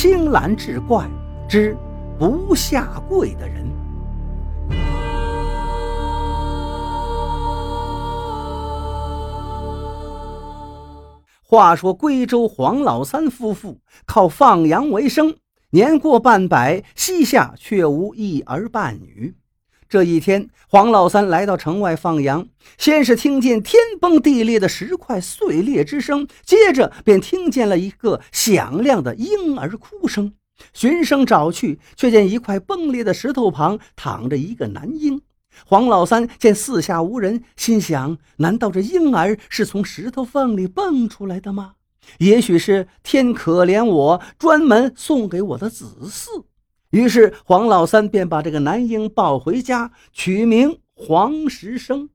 青蓝志怪之不下跪的人。话说贵州黄老三夫妇靠放羊为生，年过半百，膝下却无一儿半女。这一天，黄老三来到城外放羊，先是听见天崩地裂的石块碎裂之声，接着便听见了一个响亮的婴儿哭声。循声找去，却见一块崩裂的石头旁躺着一个男婴。黄老三见四下无人，心想：难道这婴儿是从石头缝里蹦出来的吗？也许是天可怜我，专门送给我的子嗣。于是黄老三便把这个男婴抱回家，取名黄石生。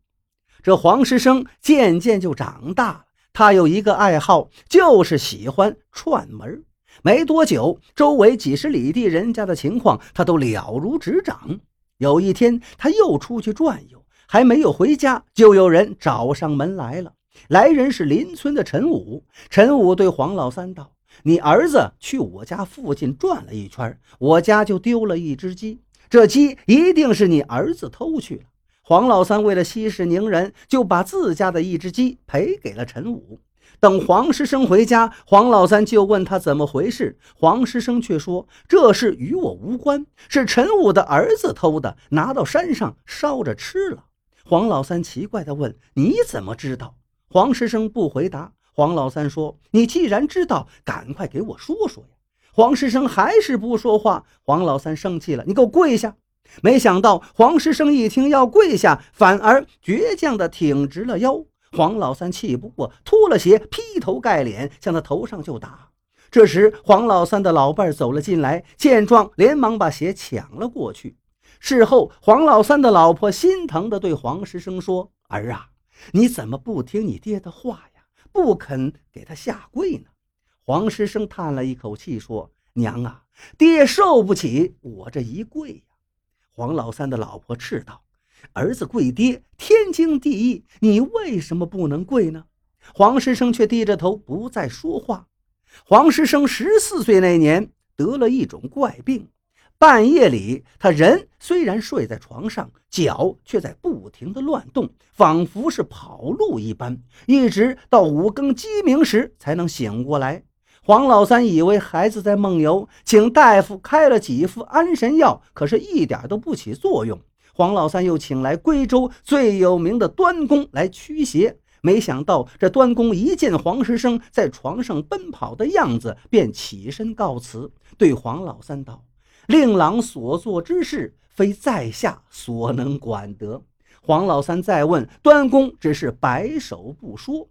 这黄石生渐渐就长大了，他有一个爱好，就是喜欢串门。没多久，周围几十里地人家的情况，他都了如指掌。有一天，他又出去转悠，还没有回家，就有人找上门来了。来人是邻村的陈武。陈武对黄老三道。你儿子去我家附近转了一圈，我家就丢了一只鸡。这鸡一定是你儿子偷去了。黄老三为了息事宁人，就把自家的一只鸡赔给了陈武。等黄师生回家，黄老三就问他怎么回事。黄师生却说：“这事与我无关，是陈武的儿子偷的，拿到山上烧着吃了。”黄老三奇怪地问：“你怎么知道？”黄师生不回答。黄老三说：“你既然知道，赶快给我说说呀！”黄师生还是不说话。黄老三生气了：“你给我跪下！”没想到黄师生一听要跪下，反而倔强地挺直了腰。黄老三气不过，脱了鞋，劈头盖脸向他头上就打。这时，黄老三的老伴走了进来，见状，连忙把鞋抢了过去。事后，黄老三的老婆心疼地对黄师生说：“儿啊，你怎么不听你爹的话呀？”不肯给他下跪呢。黄师生叹了一口气说：“娘啊，爹受不起我这一跪呀。”黄老三的老婆斥道：“儿子跪爹，天经地义，你为什么不能跪呢？”黄师生却低着头不再说话。黄师生十四岁那年得了一种怪病。半夜里，他人虽然睡在床上，脚却在不停地乱动，仿佛是跑路一般，一直到五更鸡鸣时才能醒过来。黄老三以为孩子在梦游，请大夫开了几副安神药，可是一点都不起作用。黄老三又请来贵州最有名的端公来驱邪，没想到这端公一见黄师生在床上奔跑的样子，便起身告辞，对黄老三道。令郎所做之事，非在下所能管得。黄老三再问端公，只是摆手不说。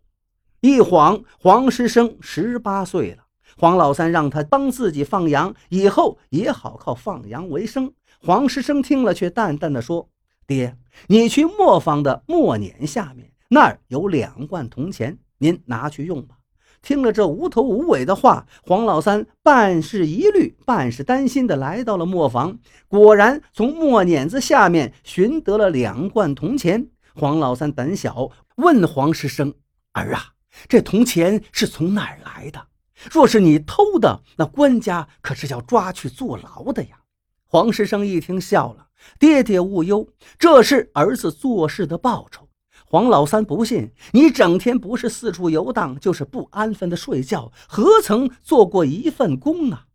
一晃，黄师生十八岁了。黄老三让他帮自己放羊，以后也好靠放羊为生。黄师生听了，却淡淡的说：“爹，你去磨坊的磨碾下面，那儿有两罐铜钱，您拿去用吧。”听了这无头无尾的话，黄老三半是疑虑，半是担心的来到了磨坊，果然从磨碾子下面寻得了两罐铜钱。黄老三胆小，问黄师生：“儿啊，这铜钱是从哪儿来的？若是你偷的，那官家可是要抓去坐牢的呀！”黄师生一听笑了：“爹爹勿忧，这是儿子做事的报酬。”黄老三不信，你整天不是四处游荡，就是不安分的睡觉，何曾做过一份工啊？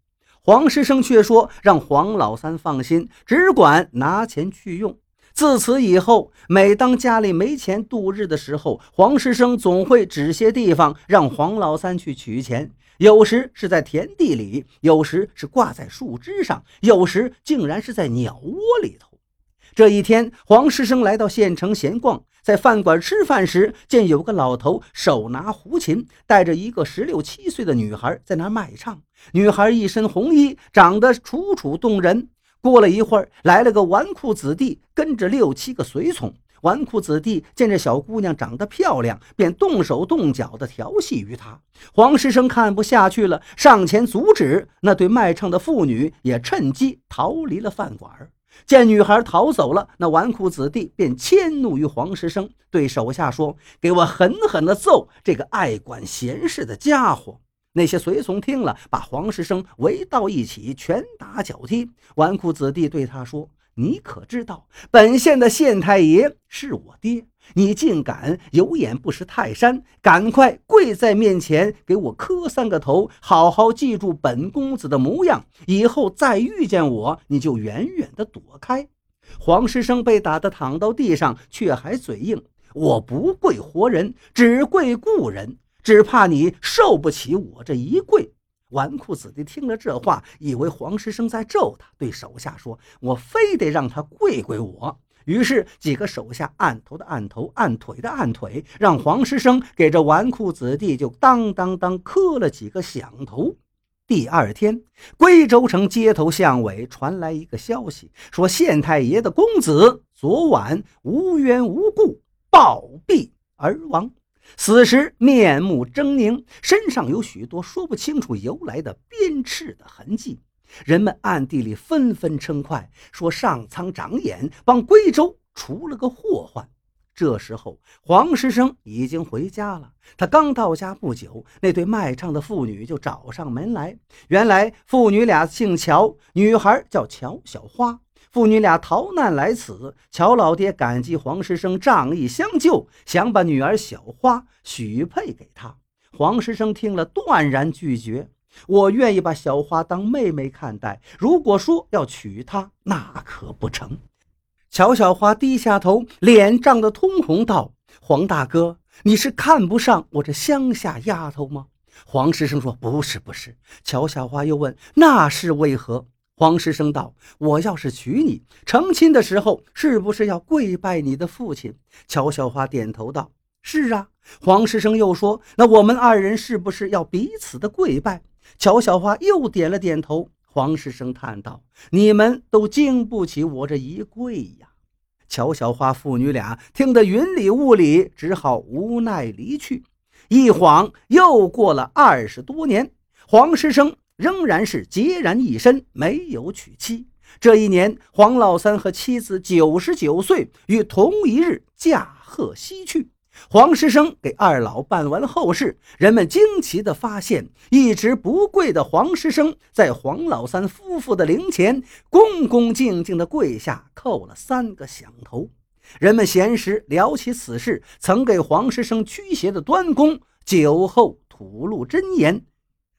黄师生却说让黄老三放心，只管拿钱去用。自此以后，每当家里没钱度日的时候，黄师生总会指些地方让黄老三去取钱。有时是在田地里，有时是挂在树枝上，有时竟然是在鸟窝里头。这一天，黄师生来到县城闲逛。在饭馆吃饭时，见有个老头手拿胡琴，带着一个十六七岁的女孩在那卖唱。女孩一身红衣，长得楚楚动人。过了一会儿，来了个纨绔子弟，跟着六七个随从。纨绔子弟见这小姑娘长得漂亮，便动手动脚的调戏于她。黄师生看不下去了，上前阻止。那对卖唱的妇女也趁机逃离了饭馆。见女孩逃走了，那纨绔子弟便迁怒于黄石生，对手下说：“给我狠狠地揍这个爱管闲事的家伙！”那些随从听了，把黄石生围到一起，拳打脚踢。纨绔子弟对他说：“你可知道，本县的县太爷是我爹？你竟敢有眼不识泰山！赶快跪在面前，给我磕三个头，好好记住本公子的模样。以后再遇见我，你就远远的躲开。”黄师生被打得躺到地上，却还嘴硬：“我不跪活人，只跪故人。”只怕你受不起我这一跪。纨绔子弟听了这话，以为黄师生在咒他，对手下说：“我非得让他跪跪我。”于是几个手下按头的按头，按腿的按腿，让黄师生给这纨绔子弟就当当当磕了几个响头。第二天，归州城街头巷尾传来一个消息，说县太爷的公子昨晚无缘无故暴毙而亡。死时面目狰狞，身上有许多说不清楚由来的鞭笞的痕迹。人们暗地里纷纷称快，说上苍长眼，帮归州除了个祸患。这时候，黄师生已经回家了。他刚到家不久，那对卖唱的妇女就找上门来。原来，父女俩姓乔，女孩叫乔小花。父女俩逃难来此，乔老爹感激黄师生仗义相救，想把女儿小花许配给他。黄师生听了，断然拒绝。我愿意把小花当妹妹看待，如果说要娶她，那可不成。乔小花低下头，脸涨得通红，道：“黄大哥，你是看不上我这乡下丫头吗？”黄师生说：“不是，不是。”乔小花又问：“那是为何？”黄师生道：“我要是娶你，成亲的时候是不是要跪拜你的父亲？”乔小花点头道：“是啊。”黄师生又说：“那我们二人是不是要彼此的跪拜？”乔小花又点了点头。黄师生叹道：“你们都经不起我这一跪呀！”乔小花父女俩听得云里雾里，只好无奈离去。一晃又过了二十多年，黄师生。仍然是孑然一身，没有娶妻。这一年，黄老三和妻子九十九岁，于同一日驾鹤西去。黄师生给二老办完后事，人们惊奇地发现，一直不跪的黄师生，在黄老三夫妇的灵前，恭恭敬敬地跪下，叩了三个响头。人们闲时聊起此事，曾给黄师生驱邪的端公酒后吐露真言。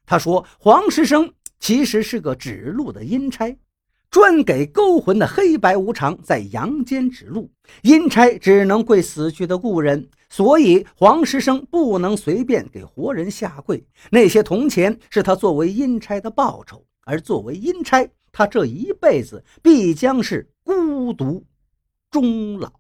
他说：“黄师生其实是个指路的阴差，专给勾魂的黑白无常在阳间指路。阴差只能跪死去的故人，所以黄师生不能随便给活人下跪。那些铜钱是他作为阴差的报酬，而作为阴差，他这一辈子必将是孤独终老。”